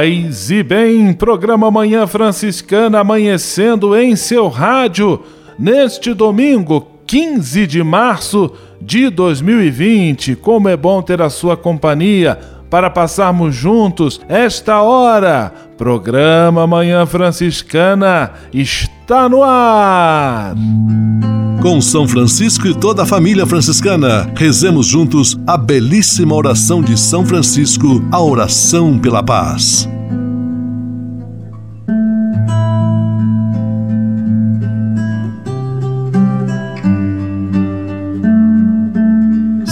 Paz e bem, programa Manhã Franciscana amanhecendo em seu rádio neste domingo, 15 de março de 2020. Como é bom ter a sua companhia para passarmos juntos esta hora. Programa Manhã Franciscana está no ar. Com São Francisco e toda a família franciscana, rezemos juntos a belíssima oração de São Francisco, a oração pela paz.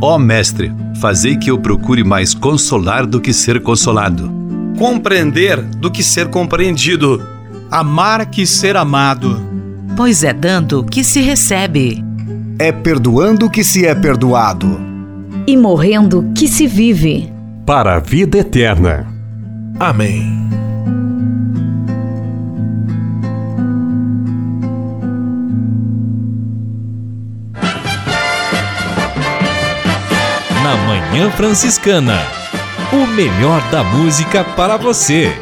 Ó oh, Mestre, fazei que eu procure mais consolar do que ser consolado. Compreender do que ser compreendido. Amar que ser amado pois é dando que se recebe. É perdoando que se é perdoado. E morrendo que se vive. Para a vida eterna. Amém. Na Manhã Franciscana. O melhor da música para você.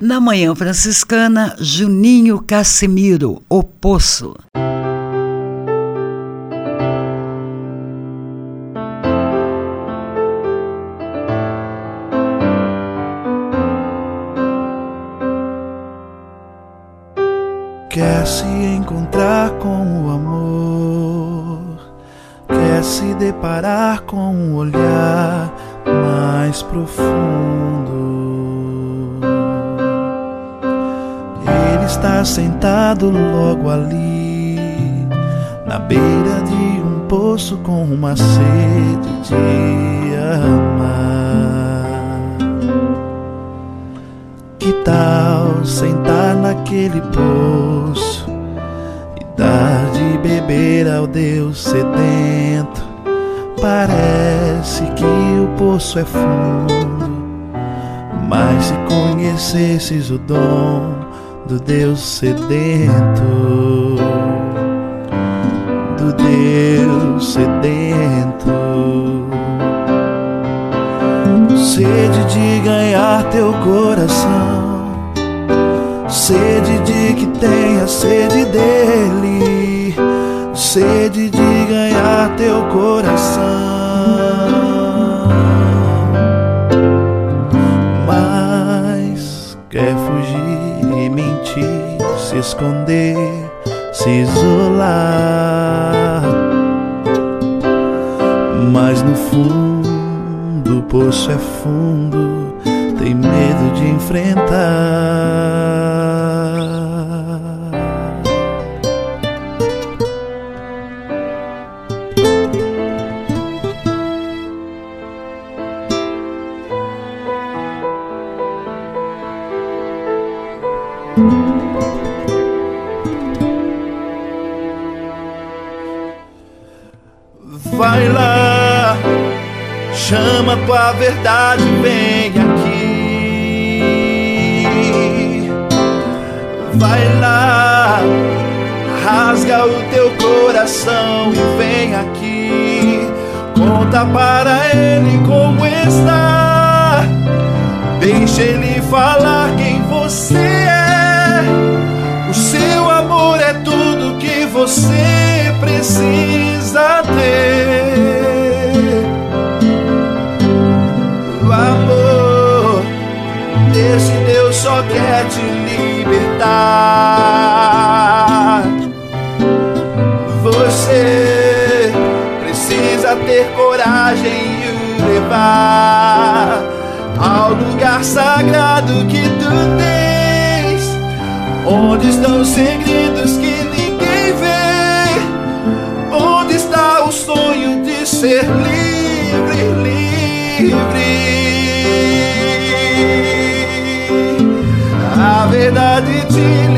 Na Manhã Franciscana, Juninho Casimiro, O Poço. Quer se encontrar com o amor, se deparar com um olhar mais profundo está sentado logo ali, na beira de um poço com uma sede de amar. Que tal sentar naquele poço e dar beber ao Deus sedento? Parece que o poço é fundo, mas se conhecesses o dom do Deus sedento, do Deus sedento. Sede de ganhar teu coração, sede de que tenha sede dele, sede de ganhar teu coração. se esconder, se isolar. Mas no fundo o poço é fundo, tem medo de enfrentar. Chama tua verdade, vem aqui. Vai lá, rasga o teu coração e vem aqui. Conta para ele como está. Deixa ele falar quem você é. O seu amor é tudo que você precisa ter. Só quer te libertar. Você precisa ter coragem e o levar ao lugar sagrado que tu tens, onde estão os segredos que ninguém vê, onde está o sonho de ser livre, livre. Verdade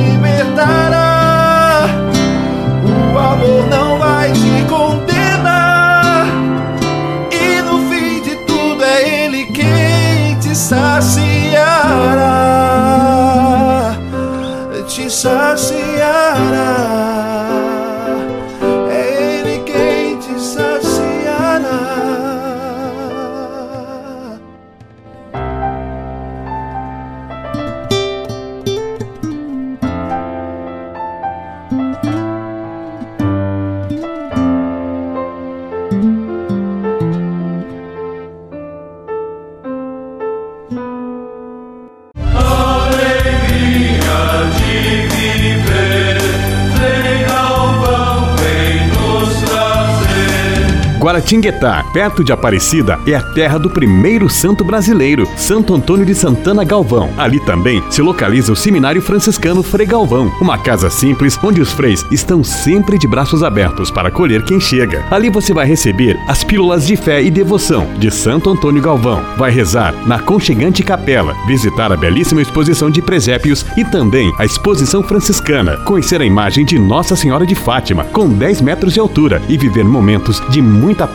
Guaratinguetá, perto de Aparecida, é a terra do primeiro santo brasileiro, Santo Antônio de Santana Galvão. Ali também se localiza o Seminário Franciscano Frei Galvão, uma casa simples onde os freis estão sempre de braços abertos para acolher quem chega. Ali você vai receber as pílulas de fé e devoção de Santo Antônio Galvão. Vai rezar na conchegante capela, visitar a belíssima exposição de presépios e também a exposição franciscana, conhecer a imagem de Nossa Senhora de Fátima com 10 metros de altura e viver momentos de muita muita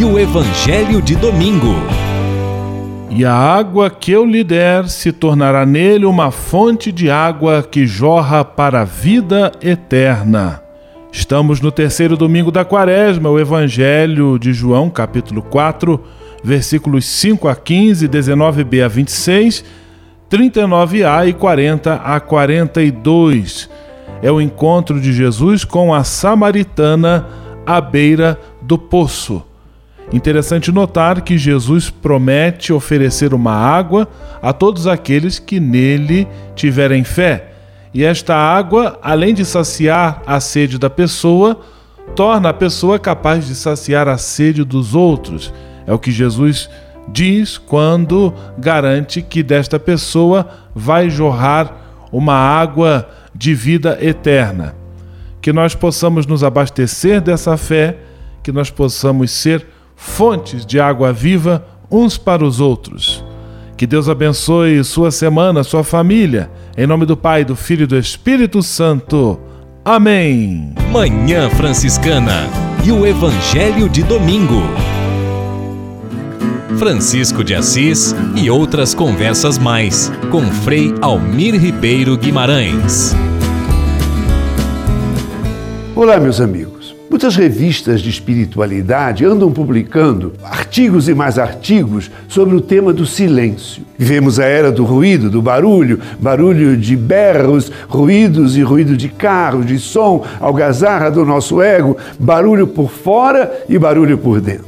e o Evangelho de Domingo. E a água que eu lhe der se tornará nele uma fonte de água que jorra para a vida eterna. Estamos no terceiro domingo da quaresma, o Evangelho de João, capítulo 4, versículos 5 a 15, 19b a 26, 39a e 40 a 42. É o encontro de Jesus com a samaritana à beira do poço. Interessante notar que Jesus promete oferecer uma água a todos aqueles que nele tiverem fé. E esta água, além de saciar a sede da pessoa, torna a pessoa capaz de saciar a sede dos outros. É o que Jesus diz quando garante que desta pessoa vai jorrar uma água de vida eterna. Que nós possamos nos abastecer dessa fé, que nós possamos ser fontes de água viva uns para os outros. Que Deus abençoe sua semana, sua família. Em nome do Pai, do Filho e do Espírito Santo. Amém. Manhã Franciscana e o Evangelho de Domingo. Francisco de Assis e outras conversas mais com Frei Almir Ribeiro Guimarães. Olá, meus amigos. Muitas revistas de espiritualidade andam publicando artigos e mais artigos sobre o tema do silêncio. Vivemos a era do ruído, do barulho, barulho de berros, ruídos e ruído de carros, de som, algazarra do nosso ego, barulho por fora e barulho por dentro.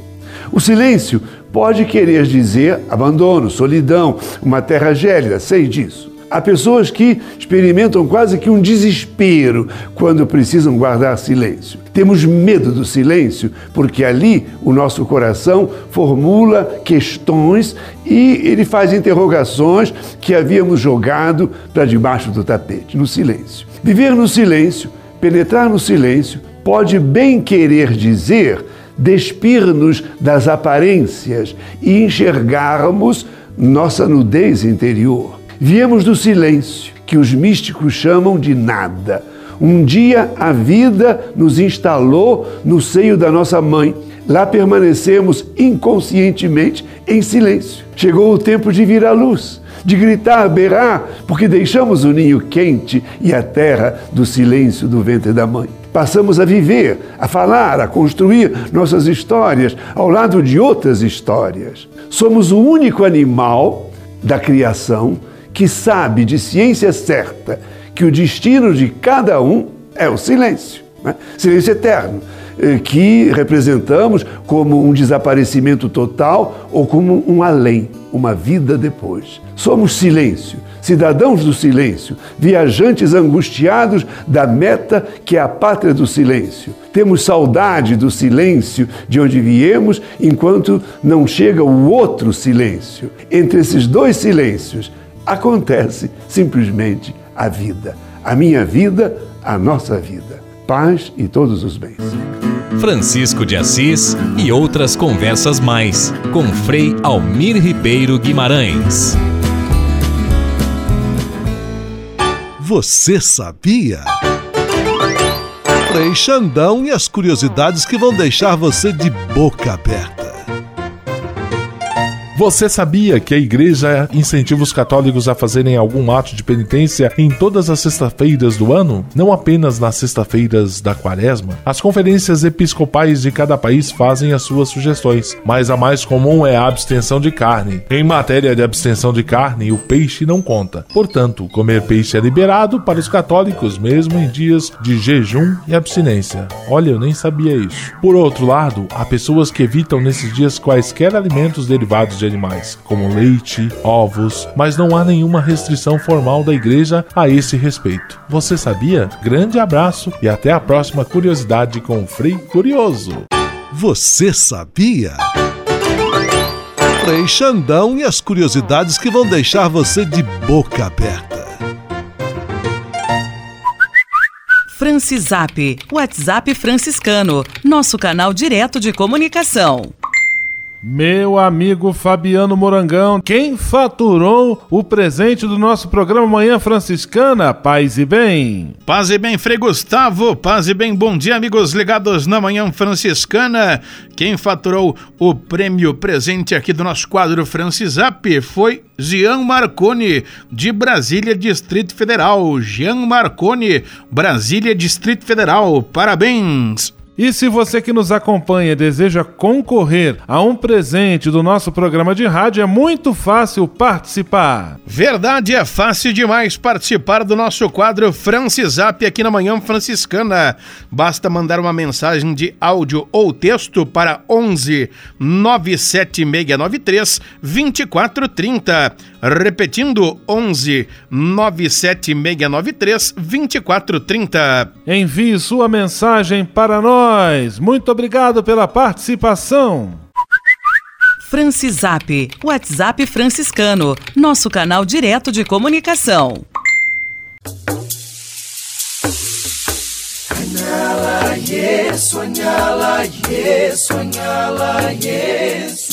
O silêncio pode querer dizer abandono, solidão, uma terra gélida, sei disso. Há pessoas que experimentam quase que um desespero quando precisam guardar silêncio. Temos medo do silêncio porque ali o nosso coração formula questões e ele faz interrogações que havíamos jogado para debaixo do tapete, no silêncio. Viver no silêncio, penetrar no silêncio, pode bem querer dizer despir-nos das aparências e enxergarmos nossa nudez interior. Viemos do silêncio, que os místicos chamam de nada. Um dia a vida nos instalou no seio da nossa mãe. Lá permanecemos inconscientemente em silêncio. Chegou o tempo de vir à luz. de gritar, berrar, porque deixamos o ninho quente e a terra do silêncio do ventre da mãe. Passamos a viver, a falar, a construir nossas histórias ao lado de outras histórias. Somos o único animal da criação que sabe de ciência certa que o destino de cada um é o silêncio. Né? Silêncio eterno. Eh, que representamos como um desaparecimento total ou como um além, uma vida depois. Somos silêncio, cidadãos do silêncio, viajantes angustiados da meta que é a pátria do silêncio. Temos saudade do silêncio de onde viemos enquanto não chega o outro silêncio. Entre esses dois silêncios acontece simplesmente a vida. A minha vida, a nossa vida paz e todos os bens. Francisco de Assis e outras conversas mais com Frei Almir Ribeiro Guimarães. Você sabia? Frei Xandão e as curiosidades que vão deixar você de boca aberta. Você sabia que a igreja incentiva os católicos a fazerem algum ato de penitência em todas as sextas-feiras do ano? Não apenas nas sextas-feiras da quaresma? As conferências episcopais de cada país fazem as suas sugestões, mas a mais comum é a abstenção de carne. Em matéria de abstenção de carne, o peixe não conta. Portanto, comer peixe é liberado para os católicos, mesmo em dias de jejum e abstinência. Olha, eu nem sabia isso. Por outro lado, há pessoas que evitam nesses dias quaisquer alimentos derivados de de animais, como leite, ovos, mas não há nenhuma restrição formal da igreja a esse respeito. Você sabia? Grande abraço e até a próxima curiosidade com o Frei Curioso. Você sabia? Frei Xandão e as curiosidades que vão deixar você de boca aberta. Francisap, WhatsApp franciscano, nosso canal direto de comunicação. Meu amigo Fabiano Morangão, quem faturou o presente do nosso programa Manhã Franciscana? Paz e bem. Paz e bem, Frei Gustavo. Paz e bem, bom dia, amigos ligados na Manhã Franciscana. Quem faturou o prêmio presente aqui do nosso quadro Francisap foi Jean Marconi, de Brasília, Distrito Federal. Jean Marconi, Brasília, Distrito Federal. Parabéns! E se você que nos acompanha deseja concorrer a um presente do nosso programa de rádio, é muito fácil participar. Verdade, é fácil demais participar do nosso quadro Francisap aqui na Manhã Franciscana. Basta mandar uma mensagem de áudio ou texto para 11 97693 2430. Repetindo, 11 97693 2430. Envie sua mensagem para nós. Muito obrigado pela participação. Francisap, WhatsApp franciscano, nosso canal direto de comunicação. Sonhala, yes, sonhala, yes.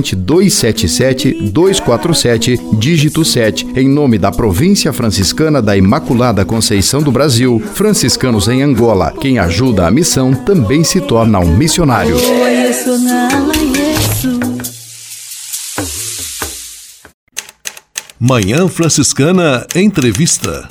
corrente 277 247, dígito 7, em nome da Província Franciscana da Imaculada Conceição do Brasil, franciscanos em Angola. Quem ajuda a missão também se torna um missionário. Manhã Franciscana Entrevista.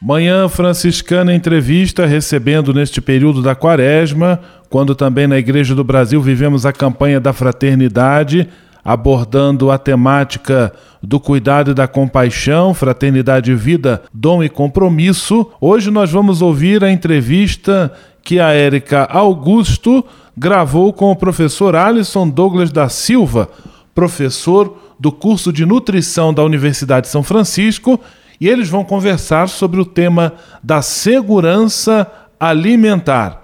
Manhã Franciscana Entrevista, recebendo neste período da quaresma, quando também na Igreja do Brasil vivemos a campanha da fraternidade, abordando a temática do cuidado e da compaixão, fraternidade, vida, dom e compromisso. Hoje nós vamos ouvir a entrevista que a Érica Augusto gravou com o professor Alisson Douglas da Silva, professor do curso de nutrição da Universidade de São Francisco e eles vão conversar sobre o tema da segurança alimentar.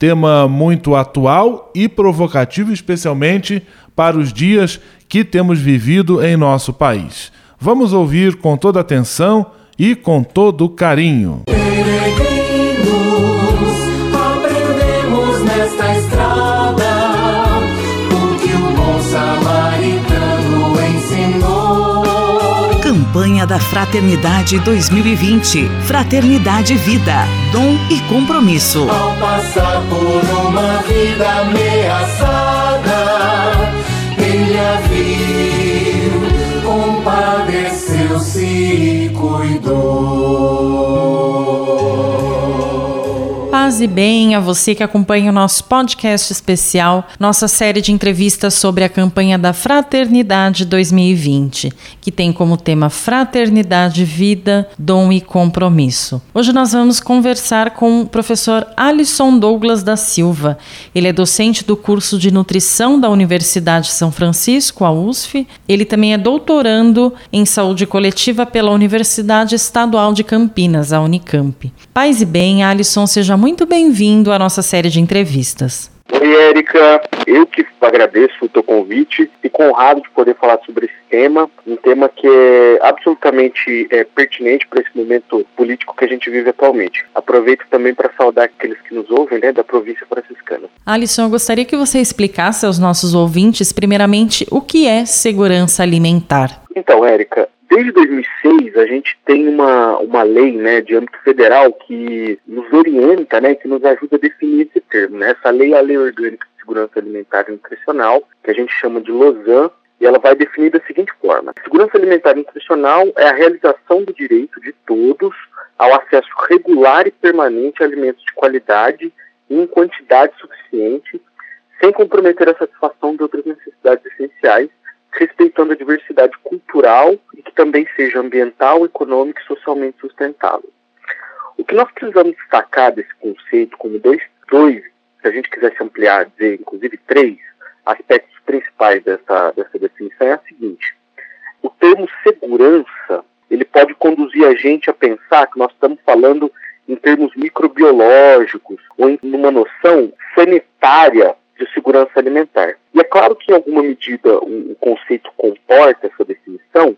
Tema muito atual e provocativo, especialmente para os dias que temos vivido em nosso país. Vamos ouvir com toda atenção e com todo carinho. Campanha da Fraternidade 2020. Fraternidade Vida. Dom e compromisso. Ao passar por uma vida ameaçada, ele a viu, compadeceu-se e cuidou. Paz e bem a você que acompanha o nosso podcast especial, nossa série de entrevistas sobre a campanha da Fraternidade 2020, que tem como tema Fraternidade, Vida, Dom e Compromisso. Hoje nós vamos conversar com o professor Alisson Douglas da Silva. Ele é docente do curso de Nutrição da Universidade de São Francisco, a USF. Ele também é doutorando em Saúde Coletiva pela Universidade Estadual de Campinas, a Unicamp. Paz e bem, Alisson, seja muito bem-vindo à nossa série de entrevistas. Oi, Érica. Eu que agradeço o teu convite. Fico honrado de poder falar sobre esse tema, um tema que é absolutamente é, pertinente para esse momento político que a gente vive atualmente. Aproveito também para saudar aqueles que nos ouvem, né, da província franciscana. Alisson, eu gostaria que você explicasse aos nossos ouvintes, primeiramente, o que é segurança alimentar. Então, Érica, Desde 2006, a gente tem uma, uma lei né, de âmbito federal que nos orienta, né, que nos ajuda a definir esse termo. Né? Essa lei é a Lei Orgânica de Segurança Alimentar e Nutricional, que a gente chama de LOSAN, e ela vai definir da seguinte forma: segurança alimentar e nutricional é a realização do direito de todos ao acesso regular e permanente a alimentos de qualidade e em quantidade suficiente, sem comprometer a satisfação de outras necessidades essenciais respeitando a diversidade cultural e que também seja ambiental, econômica e socialmente sustentável. O que nós precisamos destacar desse conceito como dois, dois se a gente quisesse ampliar, dizer inclusive três aspectos principais dessa, dessa definição é a seguinte. O termo segurança, ele pode conduzir a gente a pensar que nós estamos falando em termos microbiológicos ou em uma noção sanitária de segurança alimentar. E é claro que em alguma medida o, conceito comporta essa definição,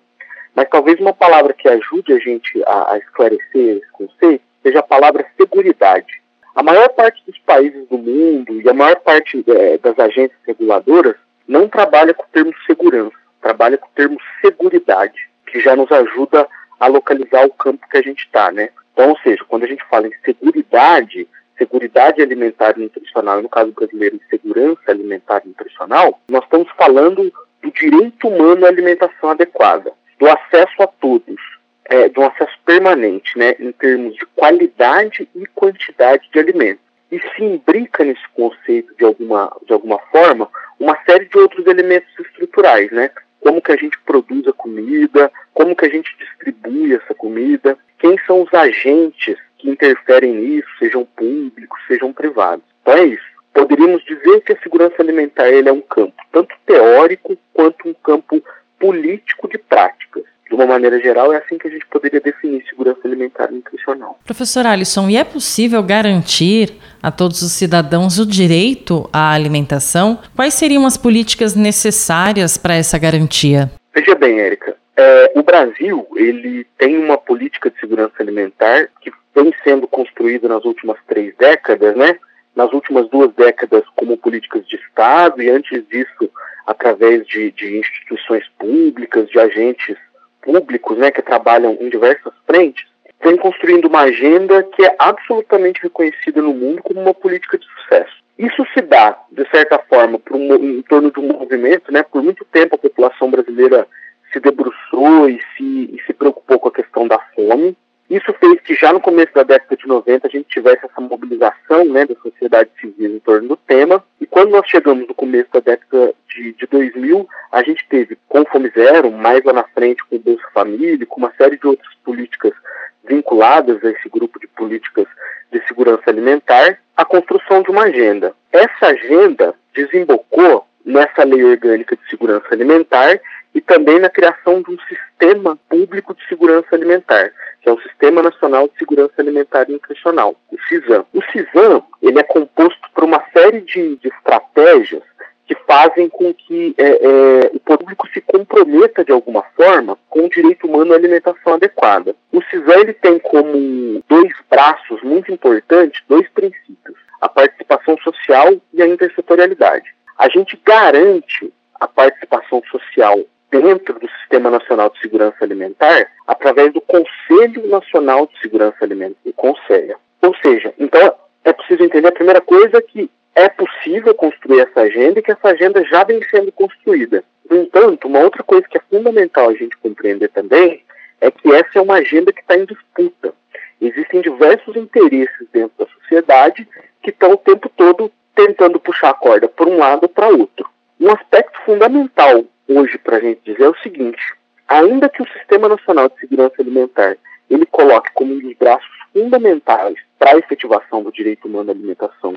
mas talvez uma palavra que ajude a gente a, a esclarecer esse conceito seja a palavra seguridade. A maior parte dos países do mundo e a maior parte é, das agências reguladoras não trabalha com o termo segurança, trabalha com o termo seguridade, que já nos ajuda a localizar o campo que a gente está, né? Então, ou seja, quando a gente fala em seguridade, seguridade alimentar e nutricional, e no caso brasileiro, segurança alimentar e nutricional, nós estamos falando do direito humano à alimentação adequada, do acesso a todos, é, de um acesso permanente, né, em termos de qualidade e quantidade de alimentos. E se imbrica nesse conceito, de alguma, de alguma forma, uma série de outros elementos estruturais, né? Como que a gente produz a comida, como que a gente distribui essa comida, quem são os agentes que interferem nisso, sejam públicos, sejam privados. Então é isso. Poderíamos dizer que a segurança alimentar ele é um campo tanto teórico quanto um campo político de práticas. De uma maneira geral, é assim que a gente poderia definir segurança alimentar e nutricional. Professor Alisson, e é possível garantir a todos os cidadãos o direito à alimentação? Quais seriam as políticas necessárias para essa garantia? Veja bem, Érica, é, o Brasil ele tem uma política de segurança alimentar que vem sendo construída nas últimas três décadas, né? Nas últimas duas décadas como políticas de Estado e antes disso através de, de instituições públicas, de agentes públicos, né, que trabalham em diversas frentes, vem construindo uma agenda que é absolutamente reconhecida no mundo como uma política de sucesso. Isso se dá, de certa forma, por um, em torno de um movimento, né? Por muito tempo a população brasileira se debruçou e se, e se preocupou com a questão da fome. Isso fez que já no começo da década de 90 a gente tivesse essa mobilização né, da sociedade civil em torno do tema. E quando nós chegamos no começo da década de, de 2000, a gente teve com Fome Zero, mais lá na frente com o Bolsa Família, com uma série de outras políticas vinculadas a esse grupo de políticas de segurança alimentar, a construção de uma agenda. Essa agenda desembocou nessa lei orgânica de segurança alimentar e também na criação de um sistema público de segurança alimentar, que é o Sistema Nacional de Segurança Alimentar e Nutricional, o CISAM. O CISAM ele é composto por uma série de, de estratégias que fazem com que é, é, o público se comprometa de alguma forma com o direito humano à alimentação adequada. O CISAM ele tem como dois braços muito importantes, dois princípios: a participação social e a intersetorialidade. A gente garante a participação social dentro do Sistema Nacional de Segurança Alimentar através do Conselho Nacional de Segurança Alimentar, o CONSEA. Ou seja, então é preciso entender a primeira coisa que é possível construir essa agenda e que essa agenda já vem sendo construída. No entanto, uma outra coisa que é fundamental a gente compreender também é que essa é uma agenda que está em disputa. Existem diversos interesses dentro da sociedade que estão o tempo todo tentando puxar a corda para um lado ou para outro. Um aspecto fundamental hoje para a gente dizer é o seguinte: ainda que o Sistema Nacional de Segurança Alimentar ele coloque como um dos braços fundamentais para a efetivação do direito humano à alimentação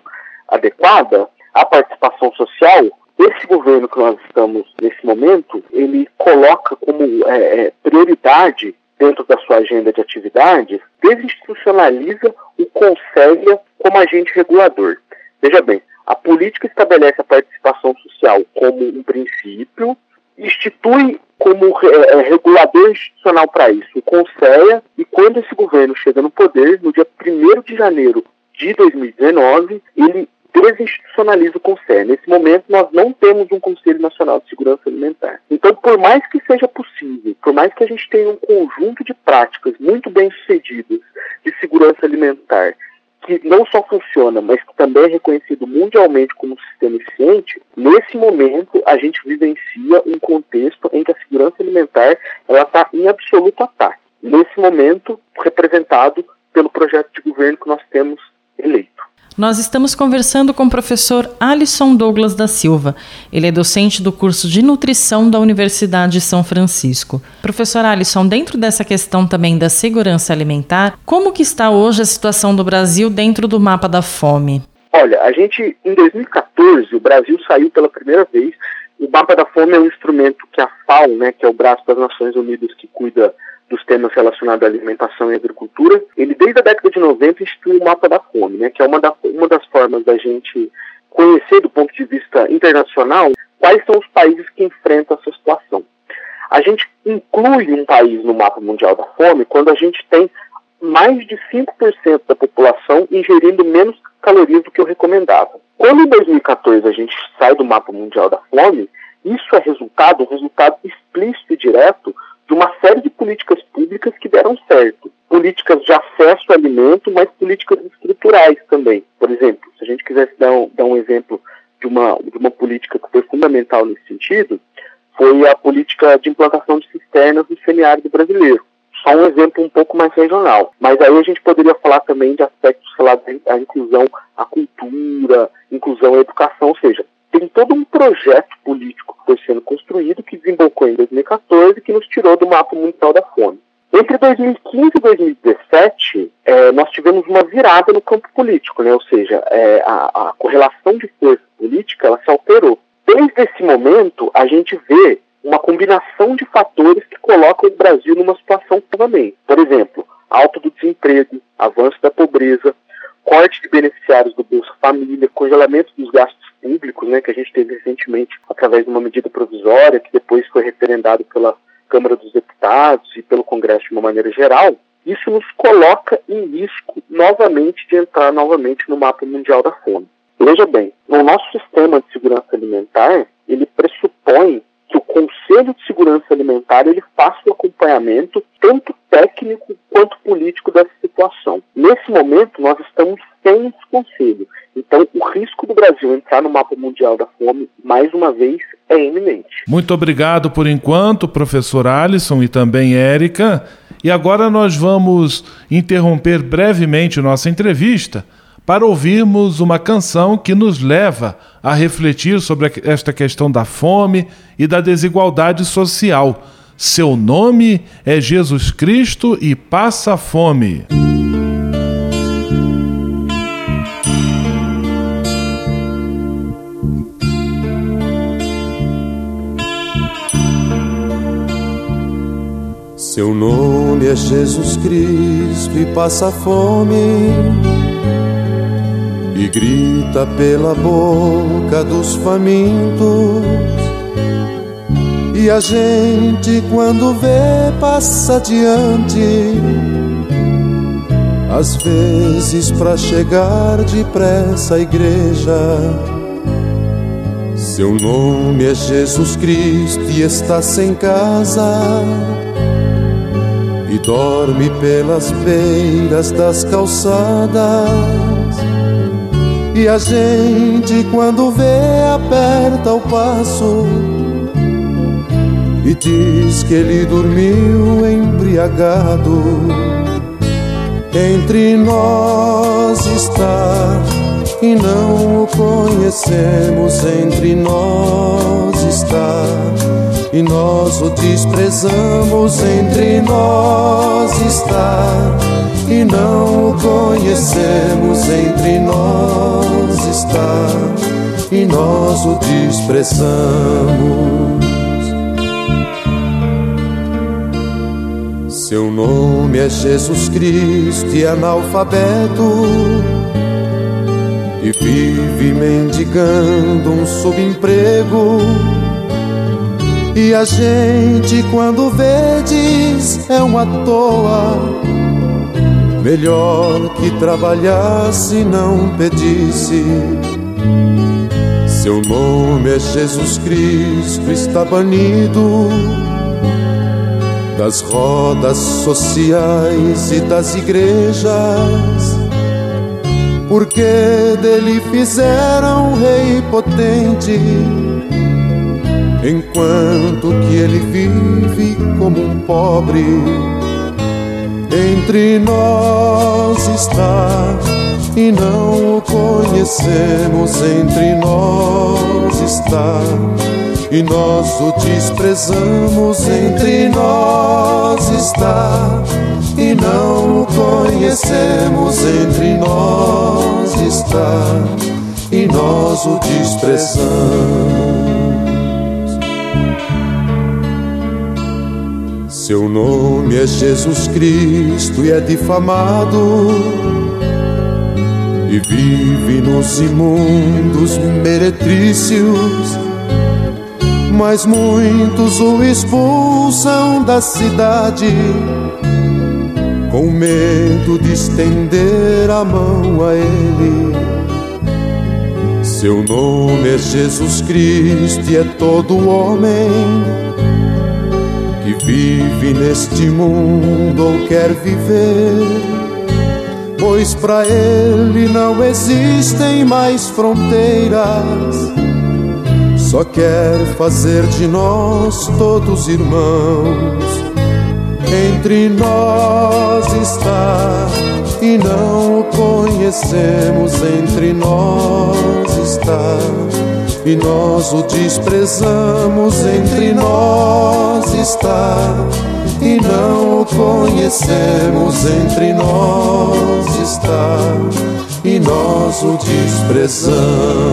adequada, a participação social, esse governo que nós estamos nesse momento, ele coloca como é, é, prioridade dentro da sua agenda de atividades, desinstitucionaliza o Conselho como agente regulador. Veja bem, a política estabelece a participação social como um princípio, institui como é, regulador institucional para isso o Conselho, e quando esse governo chega no poder, no dia 1 de janeiro de 2019, ele desinstitucionaliza o Conselho. Nesse momento, nós não temos um Conselho Nacional de Segurança Alimentar. Então, por mais que seja possível, por mais que a gente tenha um conjunto de práticas muito bem sucedidas de segurança alimentar, que não só funciona, mas que também é reconhecido mundialmente como um sistema eficiente, nesse momento a gente vivencia um contexto em que a segurança alimentar está em absoluto ataque. Nesse momento, representado pelo projeto de governo que nós temos eleito. Nós estamos conversando com o professor Alisson Douglas da Silva. Ele é docente do curso de nutrição da Universidade de São Francisco. Professor Alisson, dentro dessa questão também da segurança alimentar, como que está hoje a situação do Brasil dentro do mapa da fome? Olha, a gente em 2014 o Brasil saiu pela primeira vez. O mapa da fome é um instrumento que a FAO, né, que é o braço das Nações Unidas que cuida dos temas relacionados à alimentação e agricultura, ele desde a década de 90 instituiu o mapa da fome, né, que é uma, da, uma das formas da gente conhecer do ponto de vista internacional quais são os países que enfrentam essa situação. A gente inclui um país no mapa mundial da fome quando a gente tem mais de 5% da população ingerindo menos calorias do que o recomendado. Quando em 2014 a gente sai do mapa mundial da fome, isso é resultado, um resultado explícito e direto de uma série de políticas públicas que deram certo. Políticas de acesso ao alimento, mas políticas estruturais também. Por exemplo, se a gente quisesse dar um, dar um exemplo de uma, de uma política que foi fundamental nesse sentido, foi a política de implantação de cisternas no semiárido brasileiro. Só um exemplo um pouco mais regional. Mas aí a gente poderia falar também de aspectos relacionados à inclusão, à cultura, inclusão à educação, ou seja, tem todo um projeto político foi sendo construído, que desembocou em 2014, que nos tirou do mapa mundial da fome. Entre 2015 e 2017, é, nós tivemos uma virada no campo político, né? ou seja, é, a, a, correlação de força política ela se alterou. Desde esse momento, a gente vê uma combinação de fatores que colocam o Brasil numa situação novamente. Por exemplo, alta do desemprego, avanço da pobreza, corte de beneficiários do Bolsa Família, congelamento dos gastos públicos, né, que a gente teve recentemente através de uma medida provisória, que depois foi referendado pela Câmara dos Deputados e pelo Congresso de uma maneira geral, isso nos coloca em risco novamente de entrar novamente no mapa mundial da fome. Veja bem, o nosso sistema de segurança alimentar, ele pressupõe que o Conselho de Segurança Alimentar ele faça o acompanhamento tanto técnico quanto político dessa situação. Nesse momento, nós estamos sem esse conselho. Então, o risco do Brasil entrar no mapa mundial da fome, mais uma vez, é iminente. Muito obrigado por enquanto, professor Alisson e também Érica. E agora nós vamos interromper brevemente nossa entrevista para ouvirmos uma canção que nos leva a refletir sobre esta questão da fome e da desigualdade social. Seu nome é Jesus Cristo e passa fome. Seu nome é Jesus Cristo e passa fome e grita pela boca dos famintos. E a gente, quando vê, passa adiante. Às vezes, para chegar depressa à igreja, seu nome é Jesus Cristo e está sem casa e dorme pelas beiras das calçadas e a gente, quando vê, aperta o passo e diz que ele dormiu embriagado. Entre nós está e não o conhecemos. Entre nós está e nós o desprezamos. Entre nós está e não o conhecemos, entre nós está e nós o desprezamos. Seu nome é Jesus Cristo e analfabeto e vive mendigando um subemprego. E a gente, quando vê, diz é uma toa. Melhor que trabalhasse não pedisse. Seu nome é Jesus Cristo, está banido das rodas sociais e das igrejas, porque dele fizeram um rei potente, enquanto que ele vive como um pobre entre nós está e não o conhecemos. Entre nós está e nós o desprezamos. Entre nós está e não o conhecemos. Entre nós está e nós o desprezamos. Seu nome é Jesus Cristo e é difamado e vive nos imundos meretrícios. Mas muitos o expulsam da cidade com medo de estender a mão a ele. Seu nome é Jesus Cristo e é todo homem vive neste mundo ou quer viver, pois para ele não existem mais fronteiras. Só quer fazer de nós todos irmãos. Entre nós está e não o conhecemos. Entre nós está e nós o desprezamos. Entre nós está e não o conhecemos. Entre nós está e nós o desprezamos.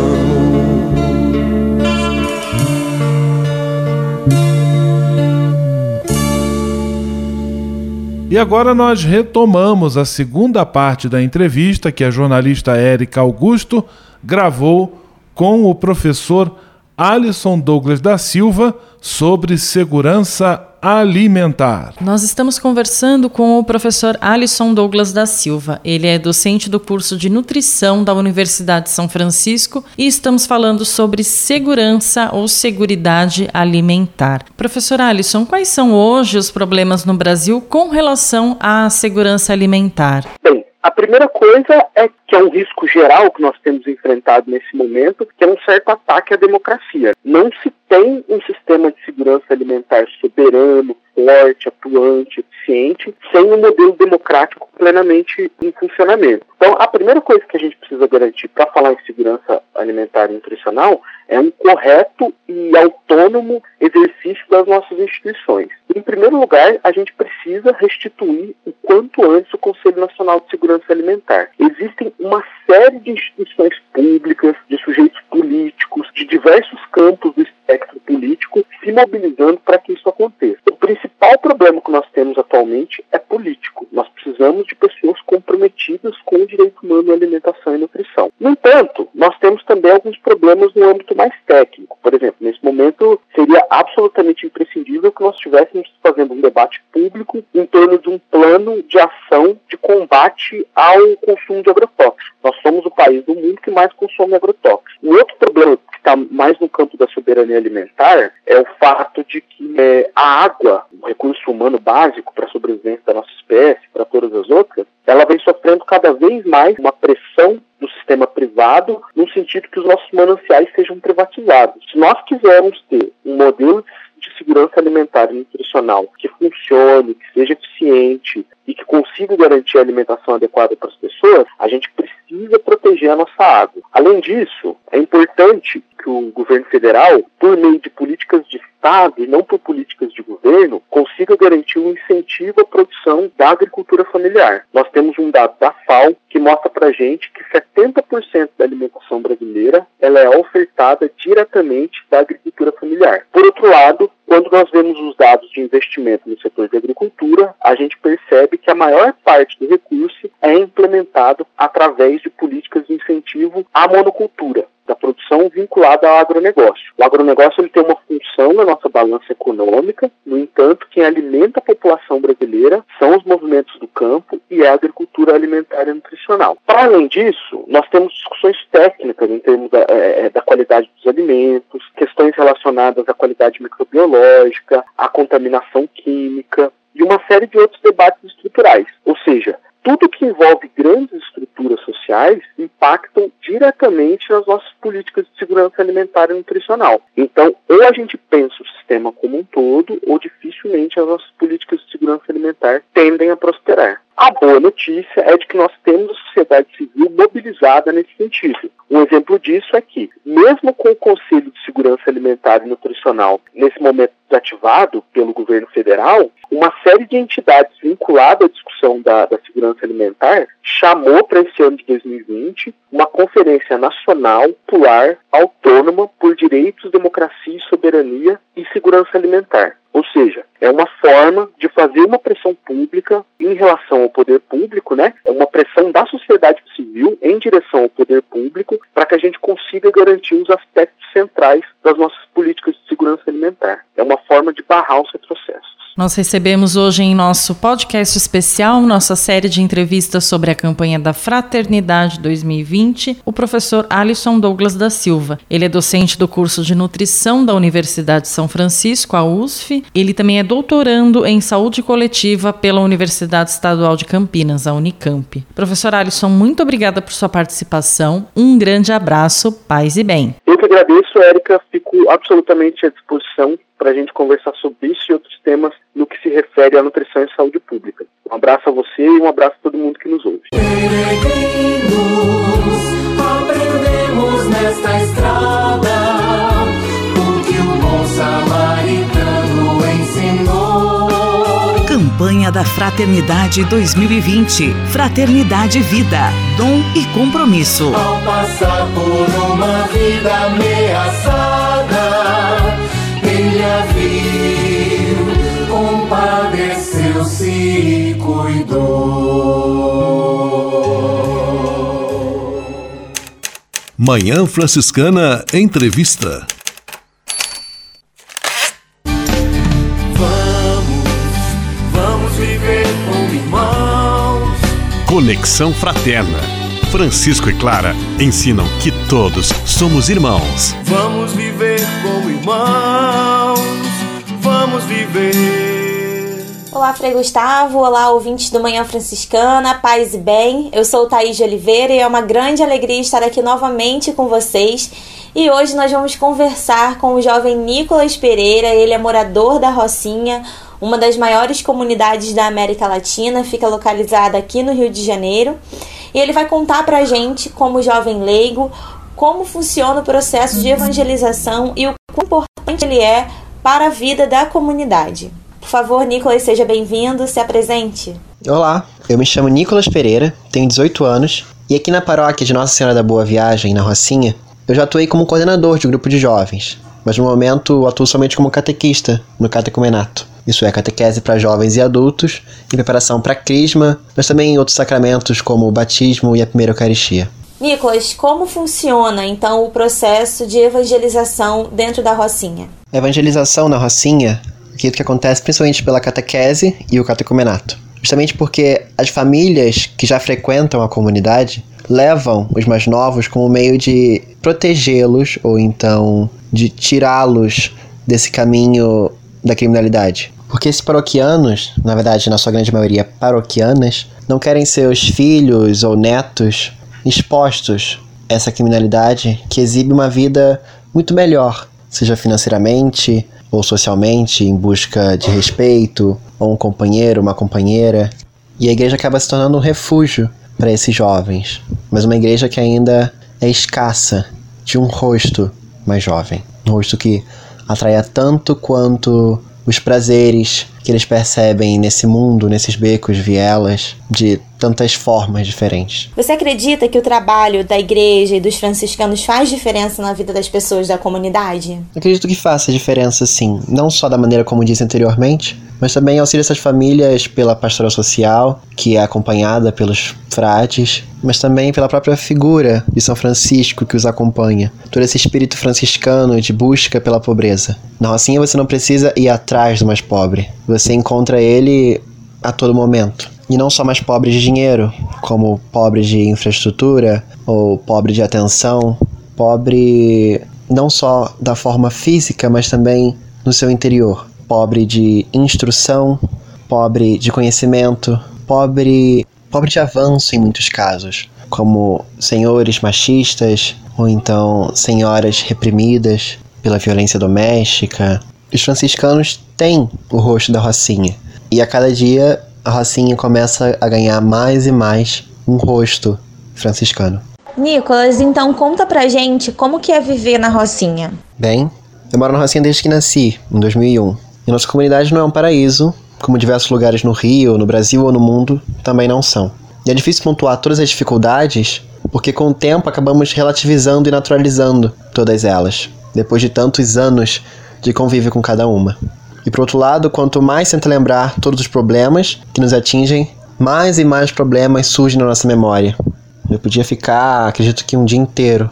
E agora nós retomamos a segunda parte da entrevista que a jornalista Érica Augusto gravou com o professor Alisson Douglas da Silva sobre segurança alimentar. Nós estamos conversando com o professor Alisson Douglas da Silva. Ele é docente do curso de nutrição da Universidade de São Francisco e estamos falando sobre segurança ou seguridade alimentar. Professor Alisson, quais são hoje os problemas no Brasil com relação à segurança alimentar? Bem, a primeira coisa é que é um risco geral que nós temos enfrentado nesse momento, que é um certo ataque à democracia. Não se tem um sistema de segurança alimentar soberano, forte, atuante, eficiente, sem um modelo democrático plenamente em funcionamento. Então, a primeira coisa que a gente precisa garantir para falar em segurança alimentar e nutricional é um correto e autônomo exercício das nossas instituições. Em primeiro lugar, a gente precisa restituir o quanto antes o Conselho Nacional de Segurança Alimentar. Existem uma série de instituições públicas, de sujeitos políticos, de diversos campos do espectro político se mobilizando para que isso aconteça. O principal problema que nós temos atualmente é político. Precisamos de pessoas comprometidas com o direito humano à alimentação e nutrição. No entanto, nós temos também alguns problemas no âmbito mais técnico. Por exemplo, nesse momento seria absolutamente imprescindível que nós estivéssemos fazendo um debate público em torno de um plano de ação de combate ao consumo de agrotóxicos. Nós somos o país do mundo que mais consome agrotóxicos. Um outro problema que está mais no campo da soberania alimentar é o fato de que é, a água, recurso humano básico para a sobrevivência da nossa espécie, para todas as outras, ela vem sofrendo cada vez mais uma pressão do sistema privado, no sentido que os nossos mananciais sejam privatizados. Se nós quisermos ter um modelo de segurança alimentar e nutricional que funcione, que seja eficiente e que consiga garantir a alimentação adequada para as pessoas, a gente precisa proteger a nossa água. Além disso, é importante que o governo federal, por meio de políticas de Estado e não por políticas de governo, consiga garantir um incentivo à produção da agricultura familiar. Nós temos um dado da FAO que mostra para gente que 70% da alimentação brasileira ela é ofertada diretamente da agricultura familiar. Por outro lado, quando nós vemos os dados de investimento no setor de agricultura, a gente percebe que a maior parte do recurso é implementado através de políticas de incentivo à monocultura produção vinculada ao agronegócio. O agronegócio ele tem uma função na nossa balança econômica, no entanto, quem alimenta a população brasileira são os movimentos do campo e é a agricultura alimentar e nutricional. Para além disso, nós temos discussões técnicas em termos da, é, da qualidade dos alimentos, questões relacionadas à qualidade microbiológica, à contaminação química e uma série de outros debates estruturais. Ou seja, tudo que envolve grandes estruturas sociais impactam diretamente nas nossas políticas de segurança alimentar e nutricional. Então, ou a gente pensa o sistema como um todo, ou dificilmente as nossas políticas de segurança alimentar tendem a prosperar. A boa notícia é de que nós temos a sociedade civil mobilizada nesse sentido. Um exemplo disso é que, mesmo com o Conselho de Segurança Alimentar e Nutricional nesse momento desativado pelo governo federal, uma série de entidades vinculadas à discussão da, da segurança alimentar chamou para esse ano de 2020 uma conferência nacional, popular, autônoma por direitos, democracia e soberania e segurança alimentar. Ou seja, é uma forma de fazer uma pressão pública em relação ao poder público, né? É uma pressão da sociedade civil em direção ao poder público para que a gente consiga garantir os aspectos centrais das nossas políticas de segurança alimentar. É uma forma de barrar os retrocessos. Nós recebemos hoje em nosso podcast especial, nossa série de entrevistas sobre a campanha da Fraternidade 2020, o professor Alisson Douglas da Silva. Ele é docente do curso de nutrição da Universidade de São Francisco, a USF. Ele também é doutorando em saúde coletiva pela Universidade Estadual de Campinas, a Unicamp. Professor Alisson, muito obrigada por sua participação. Um grande abraço, paz e bem. Eu que agradeço, Érica. Fico absolutamente à disposição para a gente conversar sobre isso e outros temas no que se refere à nutrição e saúde pública. Um abraço a você e um abraço a todo mundo que nos ouve. aprendemos nesta estrada o que o bom samaritano Campanha da Fraternidade 2020. Fraternidade Vida. Dom e compromisso. Ao passar por uma vida ameaçada, ele a viu, compadeceu-se e cuidou. Manhã Franciscana Entrevista. Conexão Fraterna. Francisco e Clara ensinam que todos somos irmãos. Vamos viver como irmãos. Vamos viver. Olá, Frei Gustavo. Olá, ouvintes do Manhã Franciscana, paz e bem. Eu sou Thaís de Oliveira e é uma grande alegria estar aqui novamente com vocês. E hoje nós vamos conversar com o jovem Nicolas Pereira. Ele é morador da Rocinha, uma das maiores comunidades da América Latina, fica localizada aqui no Rio de Janeiro. E ele vai contar pra gente, como jovem leigo, como funciona o processo de evangelização e o quão importante ele é para a vida da comunidade. Por favor, Nicolas, seja bem-vindo, se apresente. Olá, eu me chamo Nicolas Pereira, tenho 18 anos e aqui na paróquia de Nossa Senhora da Boa Viagem, na Rocinha, eu já atuei como coordenador de um grupo de jovens, mas no momento atuo somente como catequista no catecumenato. Isso é catequese para jovens e adultos, em preparação para crisma, mas também outros sacramentos como o batismo e a primeira Eucaristia. Nicolas, como funciona então o processo de evangelização dentro da Rocinha? A evangelização na Rocinha é aquilo que acontece principalmente pela catequese e o catecumenato. Justamente porque as famílias que já frequentam a comunidade levam os mais novos como meio de protegê-los ou então de tirá-los desse caminho da criminalidade. Porque esses paroquianos, na verdade, na sua grande maioria paroquianas, não querem seus filhos ou netos expostos a essa criminalidade que exibe uma vida muito melhor, seja financeiramente ou socialmente, em busca de respeito, ou um companheiro, uma companheira. E a igreja acaba se tornando um refúgio para esses jovens, mas uma igreja que ainda é escassa de um rosto mais jovem, um rosto que atraia tanto quanto os prazeres que eles percebem nesse mundo, nesses becos, vielas, de tantas formas diferentes. Você acredita que o trabalho da igreja e dos franciscanos faz diferença na vida das pessoas da comunidade? Acredito que faça diferença, sim. Não só da maneira como disse anteriormente, mas também auxilia essas famílias pela pastoral social, que é acompanhada pelos frades, mas também pela própria figura de São Francisco que os acompanha. Todo esse espírito franciscano de busca pela pobreza. Na Rocinha você não precisa ir atrás do mais pobre. Você encontra ele a todo momento. E não só mais pobre de dinheiro, como pobre de infraestrutura ou pobre de atenção, pobre não só da forma física, mas também no seu interior pobre de instrução, pobre de conhecimento, pobre, pobre de avanço em muitos casos, como senhores machistas ou então senhoras reprimidas pela violência doméstica. Os franciscanos têm o rosto da Rocinha e a cada dia a Rocinha começa a ganhar mais e mais um rosto franciscano. Nicolas, então conta pra gente como que é viver na Rocinha. Bem, eu moro na Rocinha desde que nasci, em 2001. E nossa comunidade não é um paraíso, como diversos lugares no Rio, no Brasil ou no mundo também não são. E é difícil pontuar todas as dificuldades, porque com o tempo acabamos relativizando e naturalizando todas elas, depois de tantos anos de convívio com cada uma. E por outro lado, quanto mais tenta lembrar todos os problemas que nos atingem, mais e mais problemas surgem na nossa memória. Eu podia ficar, acredito que um dia inteiro,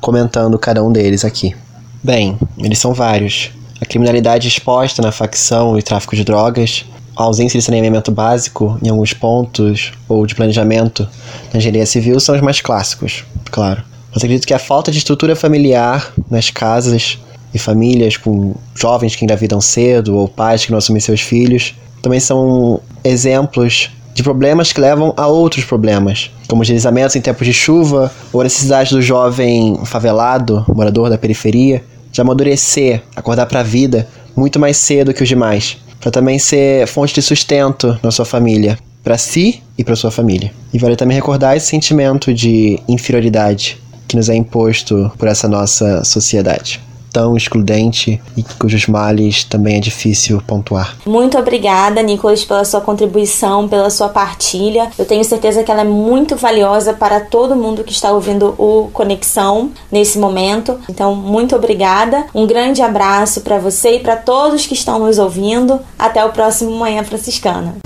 comentando cada um deles aqui. Bem, eles são vários a criminalidade exposta na facção e tráfico de drogas, a ausência de saneamento básico em alguns pontos ou de planejamento na engenharia civil são os mais clássicos, claro. Mas acredito que a falta de estrutura familiar nas casas e famílias com jovens que engravidam cedo ou pais que não assumem seus filhos também são exemplos de problemas que levam a outros problemas, como deslizamentos em tempos de chuva ou a necessidade do jovem favelado, morador da periferia, de amadurecer, acordar para a vida muito mais cedo que os demais, para também ser fonte de sustento na sua família, para si e para sua família. E vale também recordar esse sentimento de inferioridade que nos é imposto por essa nossa sociedade tão excludente e cujos males também é difícil pontuar. Muito obrigada, Nicolas, pela sua contribuição, pela sua partilha. Eu tenho certeza que ela é muito valiosa para todo mundo que está ouvindo o Conexão nesse momento. Então, muito obrigada. Um grande abraço para você e para todos que estão nos ouvindo. Até o próximo Manhã Franciscana.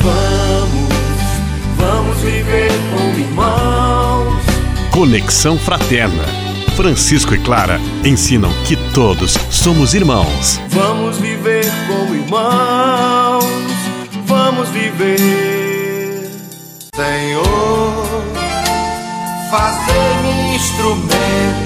Vamos, vamos viver como irmãos. Conexão Fraterna Francisco e Clara ensinam que todos somos irmãos. Vamos viver como irmãos, vamos viver, Senhor, fazer-me instrumento